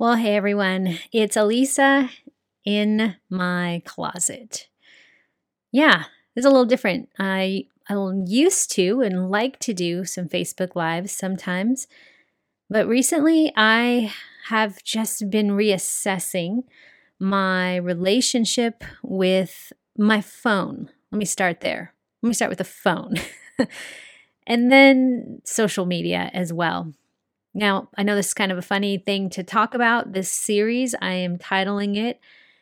Well, hey everyone, it's Alisa in my closet. Yeah, it's a little different. I I'm used to and like to do some Facebook Lives sometimes, but recently I have just been reassessing my relationship with my phone. Let me start there. Let me start with the phone. and then social media as well. Now, I know this is kind of a funny thing to talk about. This series, I am titling it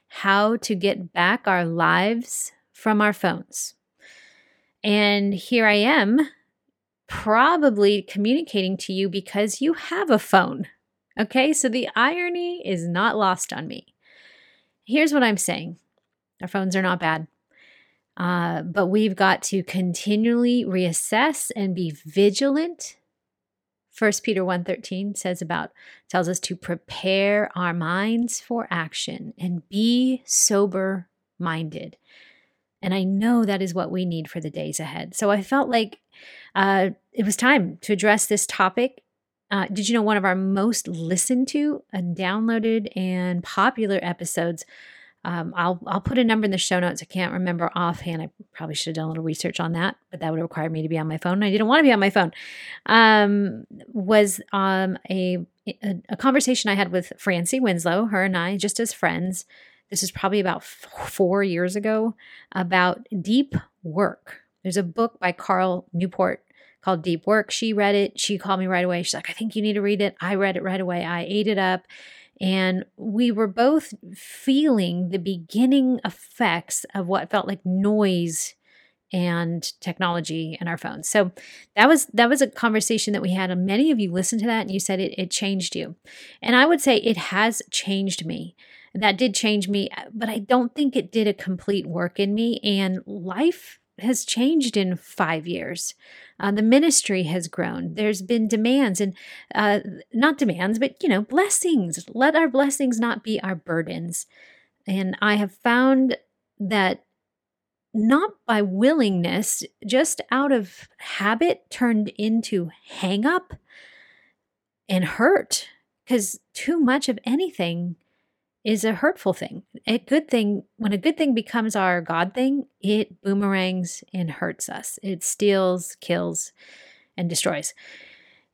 How to Get Back Our Lives from Our Phones. And here I am, probably communicating to you because you have a phone. Okay, so the irony is not lost on me. Here's what I'm saying our phones are not bad. Uh, but we've got to continually reassess and be vigilant First Peter 1:13 says about tells us to prepare our minds for action and be sober minded. And I know that is what we need for the days ahead. So I felt like uh, it was time to address this topic. Uh, did you know one of our most listened to, and downloaded, and popular episodes um, I'll I'll put a number in the show notes. I can't remember offhand. I probably should have done a little research on that, but that would require me to be on my phone. I didn't want to be on my phone. Um, was um, a, a, a conversation I had with Francie Winslow, her and I, just as friends. This is probably about f- four years ago about deep work. There's a book by Cal Newport called Deep Work. She read it. She called me right away. She's like, I think you need to read it. I read it right away. I ate it up and we were both feeling the beginning effects of what felt like noise and technology in our phones. So that was that was a conversation that we had and many of you listened to that and you said it, it changed you. And I would say it has changed me. That did change me, but I don't think it did a complete work in me and life has changed in 5 years. Uh, the ministry has grown. There's been demands and uh, not demands, but you know, blessings. Let our blessings not be our burdens. And I have found that not by willingness, just out of habit, turned into hang up and hurt. Because too much of anything is a hurtful thing. A good thing, when a good thing becomes our God thing, it boomerangs and hurts us. It steals, kills, and destroys.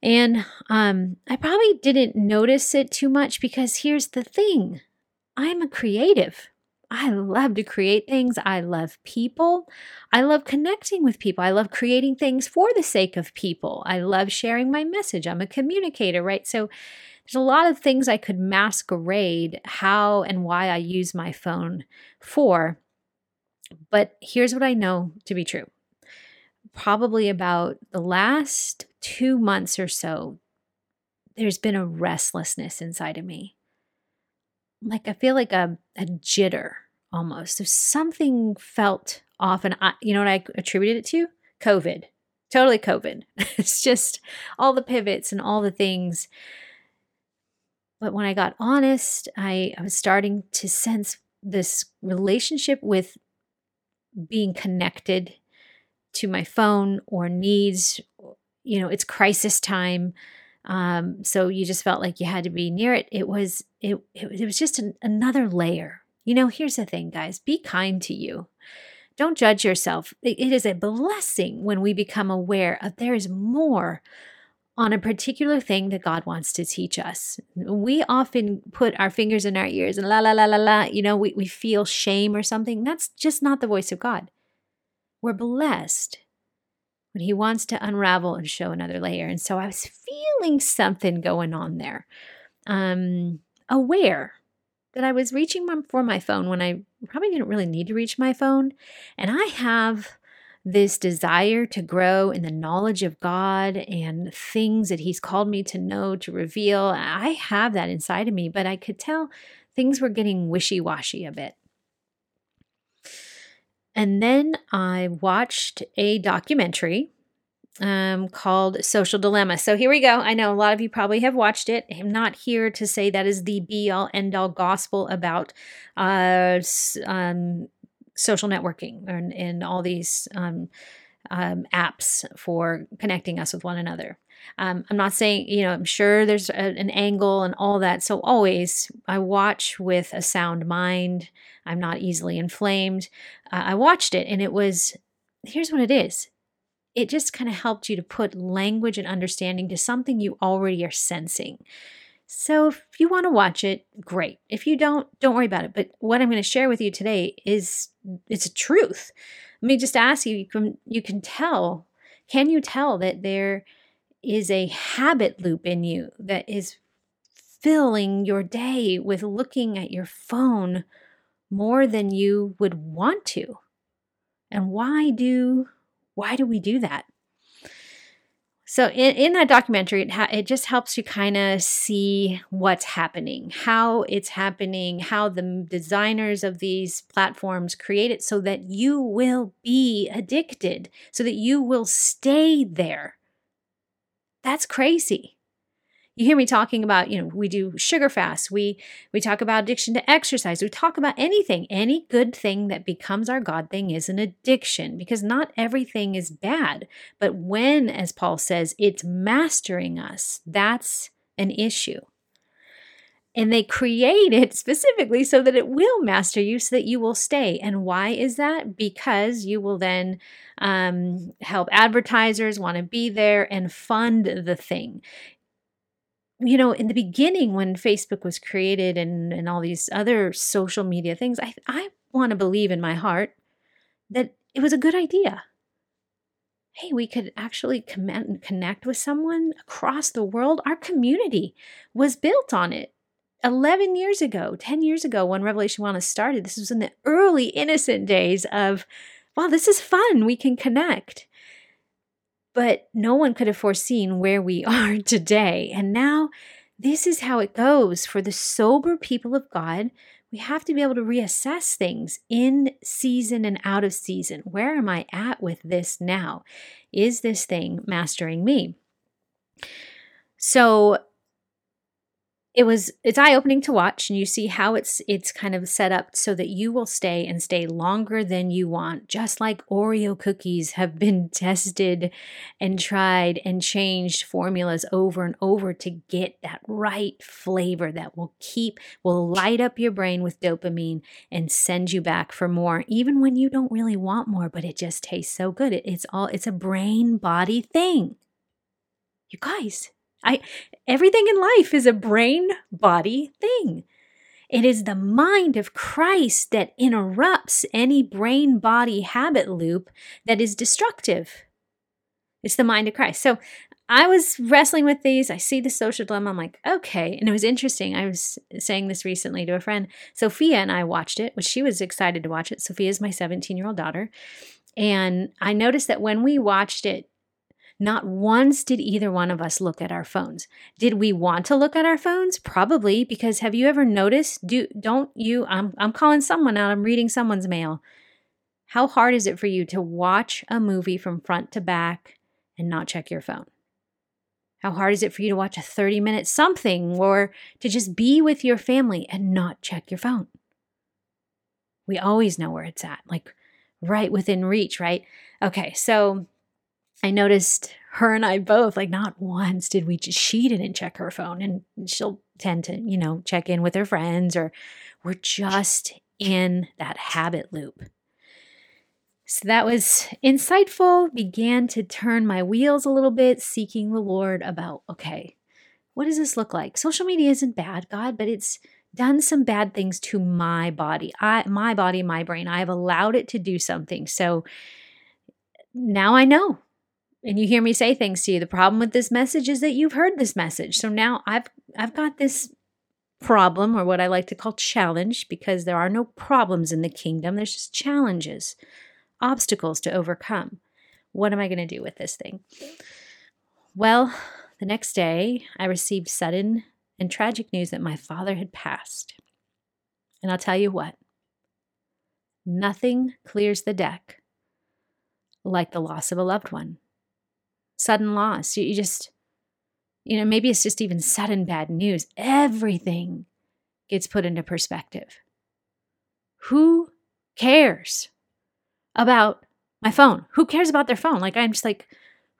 And um, I probably didn't notice it too much because here's the thing I'm a creative. I love to create things. I love people. I love connecting with people. I love creating things for the sake of people. I love sharing my message. I'm a communicator, right? So there's a lot of things I could masquerade how and why I use my phone for. But here's what I know to be true. Probably about the last two months or so, there's been a restlessness inside of me. Like I feel like a, a jitter almost. If something felt off, and I, you know what I attributed it to? COVID. Totally COVID. it's just all the pivots and all the things but when I got honest, I, I was starting to sense this relationship with being connected to my phone or needs. You know, it's crisis time. Um, so you just felt like you had to be near it. It was it it, it was just an, another layer. You know, here's the thing, guys: be kind to you. Don't judge yourself. it, it is a blessing when we become aware of there is more on a particular thing that God wants to teach us. We often put our fingers in our ears and la la la la la, you know, we, we feel shame or something. That's just not the voice of God. We're blessed when He wants to unravel and show another layer. And so I was feeling something going on there. Um, aware that I was reaching for my phone when I probably didn't really need to reach my phone. And I have this desire to grow in the knowledge of God and things that He's called me to know, to reveal. I have that inside of me, but I could tell things were getting wishy washy a bit. And then I watched a documentary um, called Social Dilemma. So here we go. I know a lot of you probably have watched it. I'm not here to say that is the be all end all gospel about uh, um, social networking and, and all these um, um, apps for connecting us with one another. Um, I'm not saying, you know, I'm sure there's a, an angle and all that. So always I watch with a sound mind. I'm not easily inflamed. Uh, I watched it and it was, here's what it is it just kind of helped you to put language and understanding to something you already are sensing. So if you want to watch it, great. If you don't, don't worry about it. But what I'm going to share with you today is it's a truth. Let me just ask you, you can you can tell, can you tell that there is a habit loop in you that is filling your day with looking at your phone more than you would want to? And why do why do we do that? So in, in that documentary, it, ha- it just helps you kind of see what's happening, how it's happening, how the designers of these platforms create it so that you will be addicted, so that you will stay there. That's crazy you hear me talking about you know we do sugar fast we we talk about addiction to exercise. We talk about anything. Any good thing that becomes our god thing is an addiction because not everything is bad. But when as paul says it's mastering us that's an issue. And they create it specifically so that it will master you so that you will stay. And why is that? Because you will then um, help advertisers want to be there and fund the thing you know, in the beginning when Facebook was created and, and all these other social media things, I, I want to believe in my heart that it was a good idea. Hey, we could actually connect with someone across the world. Our community was built on it. 11 years ago, 10 years ago, when Revelation Wellness started, this was in the early innocent days of, wow, this is fun. We can connect. But no one could have foreseen where we are today. And now this is how it goes for the sober people of God. We have to be able to reassess things in season and out of season. Where am I at with this now? Is this thing mastering me? So it was it's eye-opening to watch and you see how it's it's kind of set up so that you will stay and stay longer than you want just like oreo cookies have been tested and tried and changed formulas over and over to get that right flavor that will keep will light up your brain with dopamine and send you back for more even when you don't really want more but it just tastes so good. It, it's all it's a brain body thing. You guys I everything in life is a brain body thing. It is the mind of Christ that interrupts any brain body habit loop that is destructive. It's the mind of Christ. So I was wrestling with these. I see the social dilemma. I'm like, okay. And it was interesting. I was saying this recently to a friend. Sophia and I watched it, which she was excited to watch it. Sophia is my 17 year old daughter. And I noticed that when we watched it, not once did either one of us look at our phones. Did we want to look at our phones? Probably because have you ever noticed do don't you I'm I'm calling someone out, I'm reading someone's mail. How hard is it for you to watch a movie from front to back and not check your phone? How hard is it for you to watch a 30 minute something or to just be with your family and not check your phone? We always know where it's at, like right within reach, right? Okay, so I noticed her and I both, like, not once did we, just, she didn't check her phone and she'll tend to, you know, check in with her friends or we're just in that habit loop. So that was insightful, began to turn my wheels a little bit, seeking the Lord about, okay, what does this look like? Social media isn't bad, God, but it's done some bad things to my body. I my body, my brain. I've allowed it to do something. So now I know and you hear me say things to you the problem with this message is that you've heard this message. So now i've i've got this problem or what i like to call challenge because there are no problems in the kingdom. There's just challenges obstacles to overcome. What am i going to do with this thing? Well the next day i received sudden and tragic news that my father had passed. And i'll tell you what nothing clears the deck like the loss of a loved one sudden loss. You, you just, you know, maybe it's just even sudden bad news. Everything gets put into perspective. Who cares about my phone? Who cares about their phone? Like, I'm just like,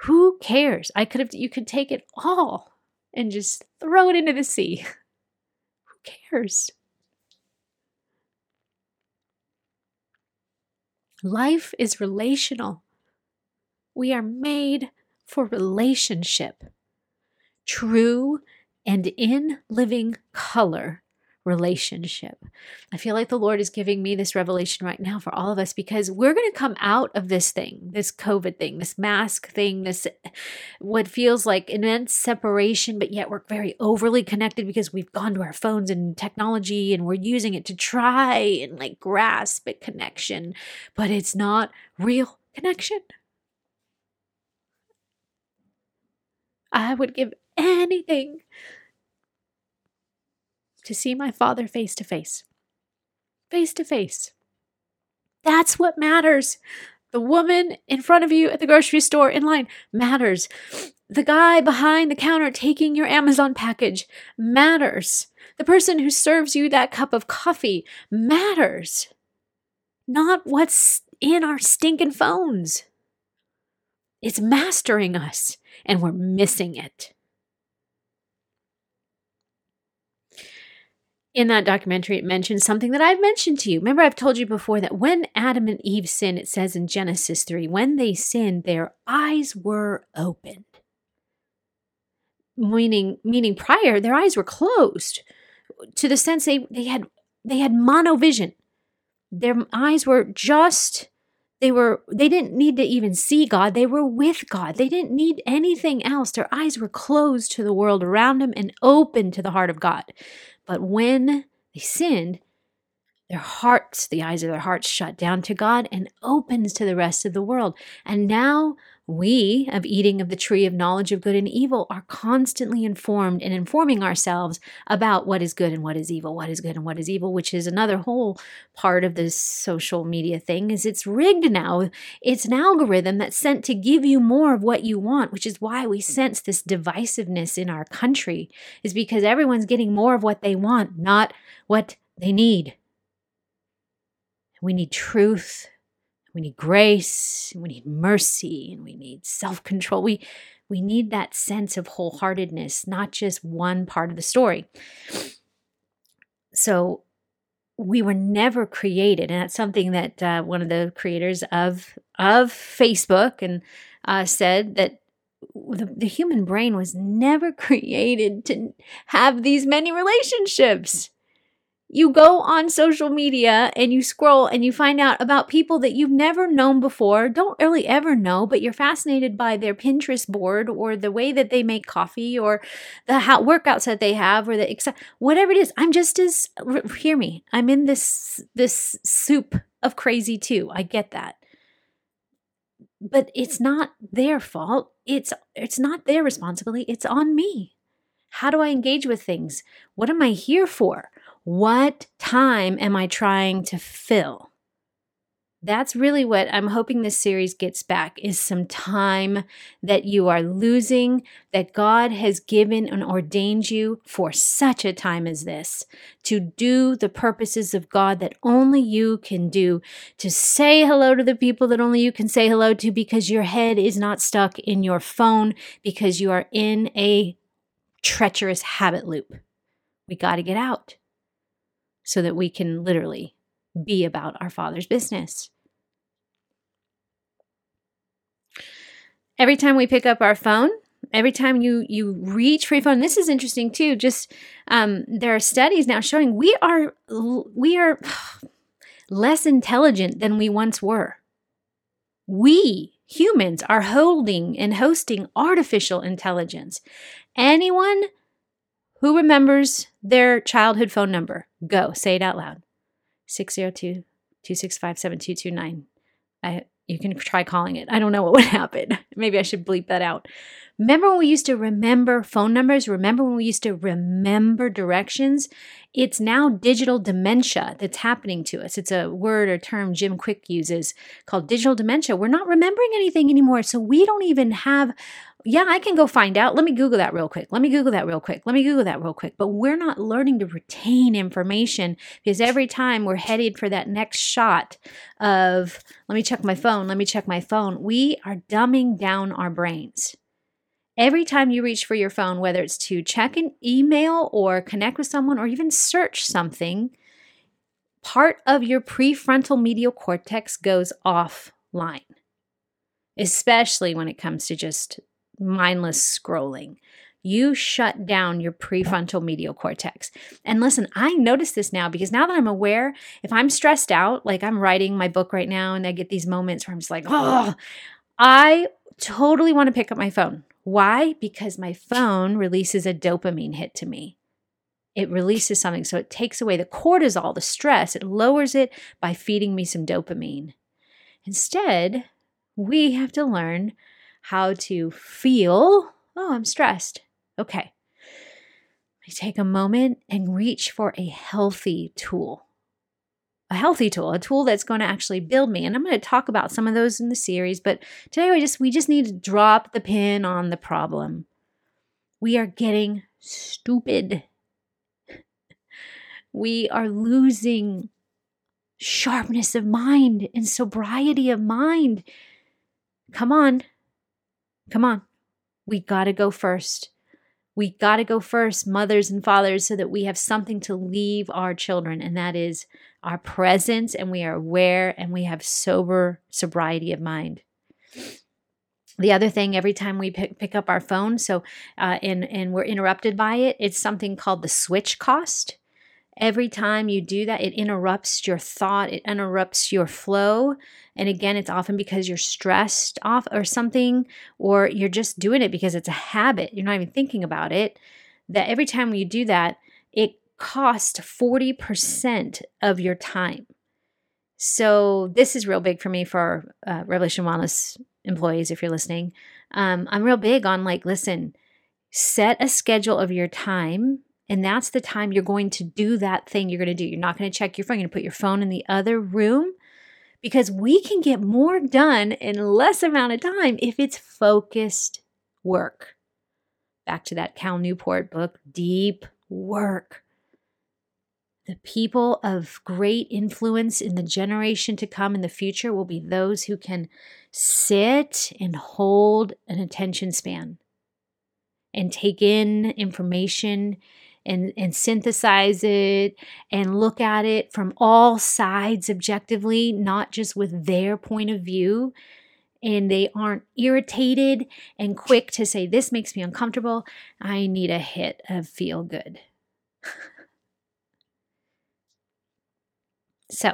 Who cares? I could have, you could take it all and just throw it into the sea. Who cares? Life is relational. We are made for relationship. True and in living color relationship. I feel like the Lord is giving me this revelation right now for all of us because we're going to come out of this thing, this COVID thing, this mask thing, this what feels like immense separation, but yet we're very overly connected because we've gone to our phones and technology and we're using it to try and like grasp at connection, but it's not real connection. I would give anything to see my father face to face. Face to face. That's what matters. The woman in front of you at the grocery store in line matters. The guy behind the counter taking your Amazon package matters. The person who serves you that cup of coffee matters. Not what's in our stinking phones. It's mastering us, and we're missing it. in that documentary, it mentions something that I've mentioned to you. Remember, I've told you before that when Adam and Eve sinned, it says in Genesis 3, when they sinned, their eyes were opened. Meaning, meaning prior, their eyes were closed to the sense they, they had they had monovision. Their eyes were just they were they didn't need to even see God. They were with God. They didn't need anything else. Their eyes were closed to the world around them and open to the heart of God. But when they sinned, their hearts, the eyes of their hearts shut down to God and opens to the rest of the world. And now we, of eating of the tree of knowledge of good and evil, are constantly informed and informing ourselves about what is good and what is evil, what is good and what is evil, which is another whole part of this social media thing is it's rigged now. It's an algorithm that's sent to give you more of what you want, which is why we sense this divisiveness in our country is because everyone's getting more of what they want, not what they need. We need truth we need grace, we need mercy, and we need self-control. We we need that sense of wholeheartedness, not just one part of the story. So we were never created, and that's something that uh, one of the creators of of Facebook and uh, said that the, the human brain was never created to have these many relationships you go on social media and you scroll and you find out about people that you've never known before, don't really ever know, but you're fascinated by their Pinterest board or the way that they make coffee or the how, workouts that they have or the whatever it is. I'm just as hear me. I'm in this this soup of crazy too. I get that. But it's not their fault. It's it's not their responsibility. It's on me. How do I engage with things? What am I here for? What time am I trying to fill? That's really what I'm hoping this series gets back is some time that you are losing that God has given and ordained you for such a time as this to do the purposes of God that only you can do, to say hello to the people that only you can say hello to because your head is not stuck in your phone because you are in a treacherous habit loop. We got to get out so that we can literally be about our Father's business. Every time we pick up our phone, every time you you reach for your phone, this is interesting too. Just um, there are studies now showing we are we are less intelligent than we once were. We humans are holding and hosting artificial intelligence. Anyone who remembers their childhood phone number? Go, say it out loud. 602 265 7229. I you can try calling it. I don't know what would happen. Maybe I should bleep that out. Remember when we used to remember phone numbers? Remember when we used to remember directions? It's now digital dementia that's happening to us. It's a word or term Jim Kwik uses called digital dementia. We're not remembering anything anymore. So we don't even have yeah, I can go find out. Let me Google that real quick. Let me Google that real quick. Let me Google that real quick. But we're not learning to retain information because every time we're headed for that next shot of, let me check my phone, let me check my phone, we are dumbing down our brains. Every time you reach for your phone, whether it's to check an email or connect with someone or even search something, part of your prefrontal medial cortex goes offline, especially when it comes to just mindless scrolling. You shut down your prefrontal medial cortex. And listen, I notice this now because now that I'm aware, if I'm stressed out, like I'm writing my book right now and I get these moments where I'm just like, oh, I totally want to pick up my phone. Why? Because my phone releases a dopamine hit to me. It releases something. So it takes away the cortisol, the stress, it lowers it by feeding me some dopamine. Instead, we have to learn how to feel, oh, I'm stressed. Okay. I take a moment and reach for a healthy tool. A healthy tool, a tool that's going to actually build me. And I'm going to talk about some of those in the series, but today we just we just need to drop the pin on the problem. We are getting stupid. We are losing sharpness of mind and sobriety of mind. Come on, Come on. We got to go first. We got to go first, mothers and fathers, so that we have something to leave our children, and that is our presence, and we are aware and we have sober sobriety of mind. The other thing, every time we pick, pick up our phone, so uh, and and we're interrupted by it, it's something called the switch cost. Every time you do that, it interrupts your thought, it interrupts your flow. And again, it's often because you're stressed off or something, or you're just doing it because it's a habit. You're not even thinking about it. That every time you do that, it costs 40% of your time. So, this is real big for me for uh, Revelation Wellness employees, if you're listening. Um, I'm real big on like, listen, set a schedule of your time and that's the time you're going to do that thing you're going to do. You're not going to check your phone. You're going to put your phone in the other room because we can get more done in less amount of time if it's focused work. Back to that Cal Newport book, Deep Work. The people of great influence in the generation to come in the future will be those who can sit and hold an attention span and take in information and, and synthesize it and look at it from all sides objectively, not just with their point of view. And they aren't irritated and quick to say, This makes me uncomfortable. I need a hit of feel good. so,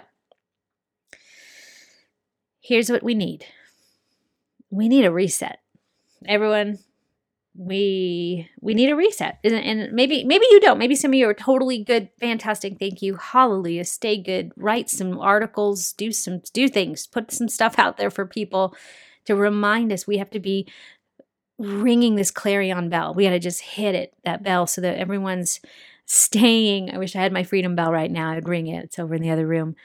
here's what we need we need a reset. Everyone, we we need a reset. And, and, maybe maybe you don't. Maybe some of you are totally good fantastic thank you hallelujah stay good write some articles do some do things put some stuff out there for people to remind us we have to be ringing this clarion bell. We got to just hit it that bell so that everyone's staying. I wish i had my freedom bell right now. I'd ring it. It's over in the other room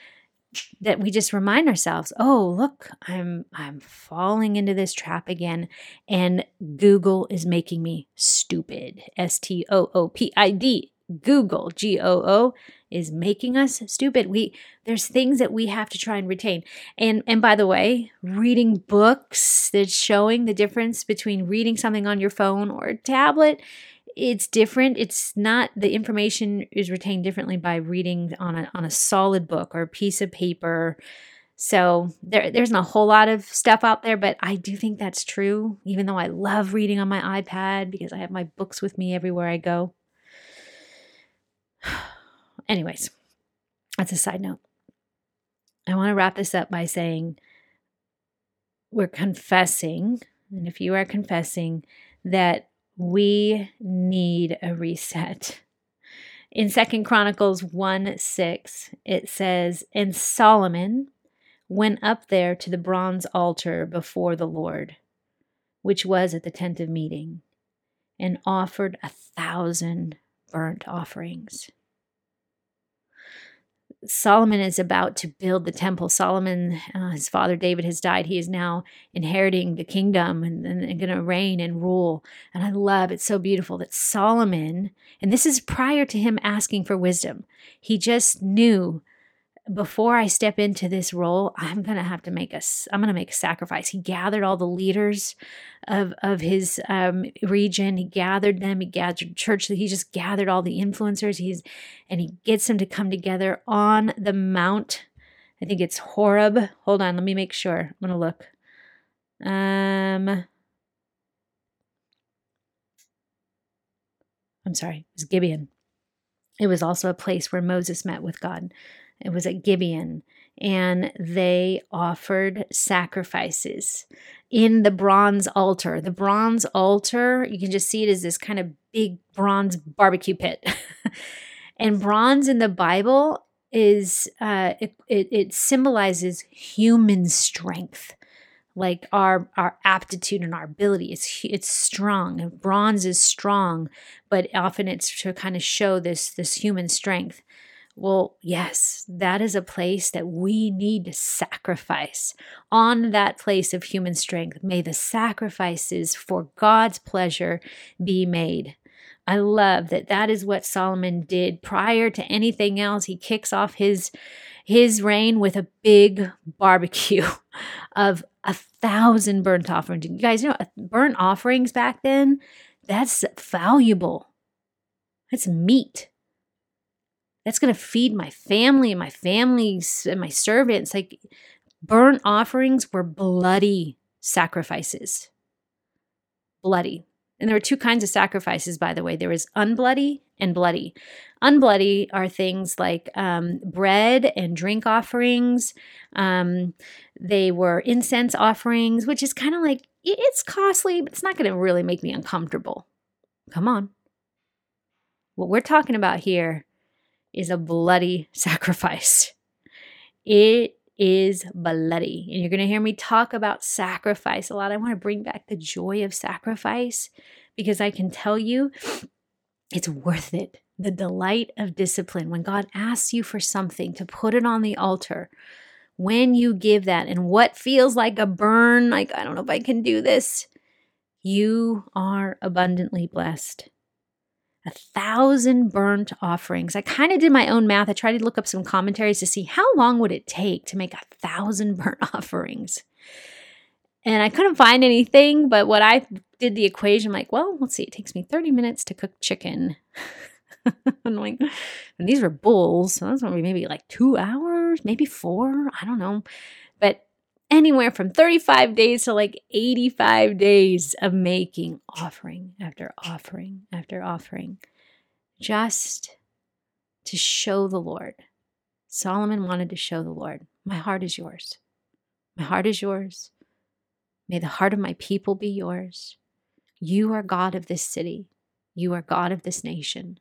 that we just remind ourselves, oh, look, I'm I'm falling into this trap again and Google is making me stupid. S T O O P I D. Google, G O O is making us stupid. We there's things that we have to try and retain. And and by the way, reading books that's showing the difference between reading something on your phone or tablet it's different. It's not the information is retained differently by reading on a on a solid book or a piece of paper. So there there's not a whole lot of stuff out there, but I do think that's true. Even though I love reading on my iPad because I have my books with me everywhere I go. Anyways, that's a side note. I want to wrap this up by saying we're confessing, and if you are confessing that we need a reset. In Second Chronicles 1 6, it says, And Solomon went up there to the bronze altar before the Lord, which was at the tent of meeting, and offered a thousand burnt offerings. Solomon is about to build the temple. Solomon, uh, his father David has died. He is now inheriting the kingdom and, and, and going to reign and rule. And I love it's so beautiful that Solomon, and this is prior to him asking for wisdom, he just knew before I step into this role, I'm going to have to make a, I'm going to make a sacrifice. He gathered all the leaders of, of his um, region. He gathered them. He gathered church. He just gathered all the influencers. He's, and he gets them to come together on the mount. I think it's Horeb. Hold on. Let me make sure. I'm going to look. Um, I'm sorry. It was Gibeon. It was also a place where Moses met with God. It was at Gibeon. And they offered sacrifices in the bronze altar. The bronze altar, you can just see it as this kind of big bronze barbecue pit. and bronze in the Bible is, uh, it, it, it symbolizes human strength like our our aptitude and our ability it's it's strong bronze is strong but often it's to kind of show this this human strength well, yes, that is a place that we need to sacrifice. On that place of human strength, may the sacrifices for God's pleasure be made. I love that that is what Solomon did prior to anything else. He kicks off his his reign with a big barbecue of a thousand burnt offerings. You guys know uh, burnt offerings back then, that's valuable. It's meat that's going to feed my family and my families and my servants. Like burnt offerings were bloody sacrifices. Bloody. And there were two kinds of sacrifices, by the way. There was unbloody and bloody. Unbloody are things like um, bread and drink offerings. Um, they were incense offerings, which is kind of like it's costly, but it's not going to really make me uncomfortable. Come on. What we're talking about here is a bloody sacrifice. It is bloody. And you're going to hear me talk about sacrifice a lot. I want to bring back the joy of sacrifice because I can tell you it's worth it. The delight of discipline. When God asks you for something to put it on the altar, when you give that and what feels like a burn, like, I don't know if I can do this, you are abundantly blessed a thousand burnt offerings. I kind of did my own math. I tried to look up some commentaries to see how long would it take to make a thousand burnt offerings. And I couldn't find anything, but what I did the equation, like, well, let's see, it takes me 30 minutes to cook chicken. I'm like, and these were bulls, so that's gonna be maybe like two hours, maybe four. I don't know. But anywhere from 35 days to like 85 days of making offering after offering after offering just to show the Lord. Solomon wanted to show the Lord, my heart is yours. My heart is yours. May the heart of my people be yours. You are God of this city. You are God of this nation.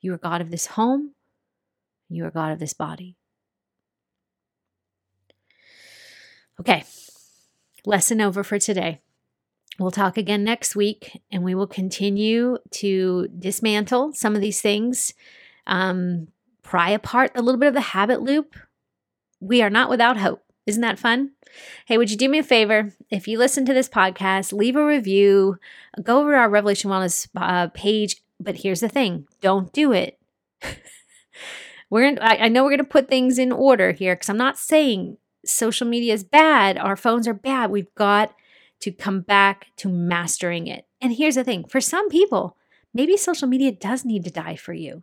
You are God of this home. You are God of this body. Okay, lesson over for today. We'll talk again next week and we will continue to dismantle some of these things, um, pry apart a little bit of the habit loop. We are not without hope. Isn't that fun? Hey, would you do me a favor? If you listen to this podcast, leave a review, go over our Revelation Wellness uh, page. But here's the thing don't do it. we're in, I, I know we're going to put things in order here because I'm not saying social media is bad, our phones are bad. We've got to come back to mastering it. And here's the thing for some people, maybe social media does need to die for you.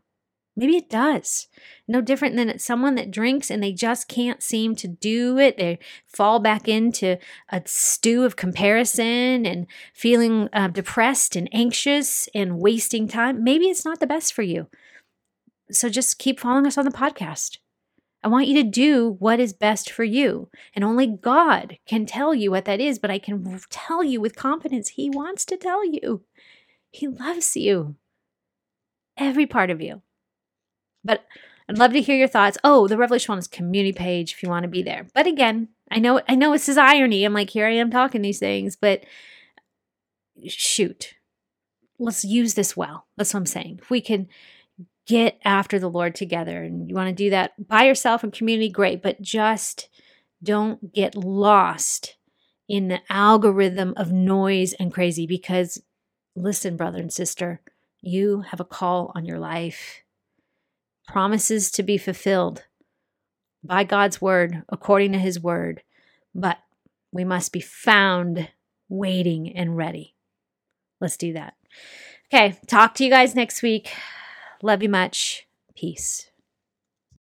Maybe it does. No different than someone that drinks and they just can't seem to do it. They fall back into a stew of comparison and feeling uh, depressed and anxious and wasting time. Maybe it's not the best for you. So just keep following us on the podcast. I want you to do what is best for you. And only God can tell you what that is, but I can tell you with confidence, He wants to tell you. He loves you, every part of you. But I'd love to hear your thoughts. Oh, the Revelation Wellness community page if you want to be there. But again, I know I know this is irony. I'm like, here I am talking these things, but shoot. Let's use this well. That's what I'm saying. If we can get after the Lord together. And you want to do that by yourself in community, great, but just don't get lost in the algorithm of noise and crazy because listen, brother and sister, you have a call on your life. Promises to be fulfilled by God's word, according to his word, but we must be found waiting and ready. Let's do that. Okay, talk to you guys next week. Love you much. Peace.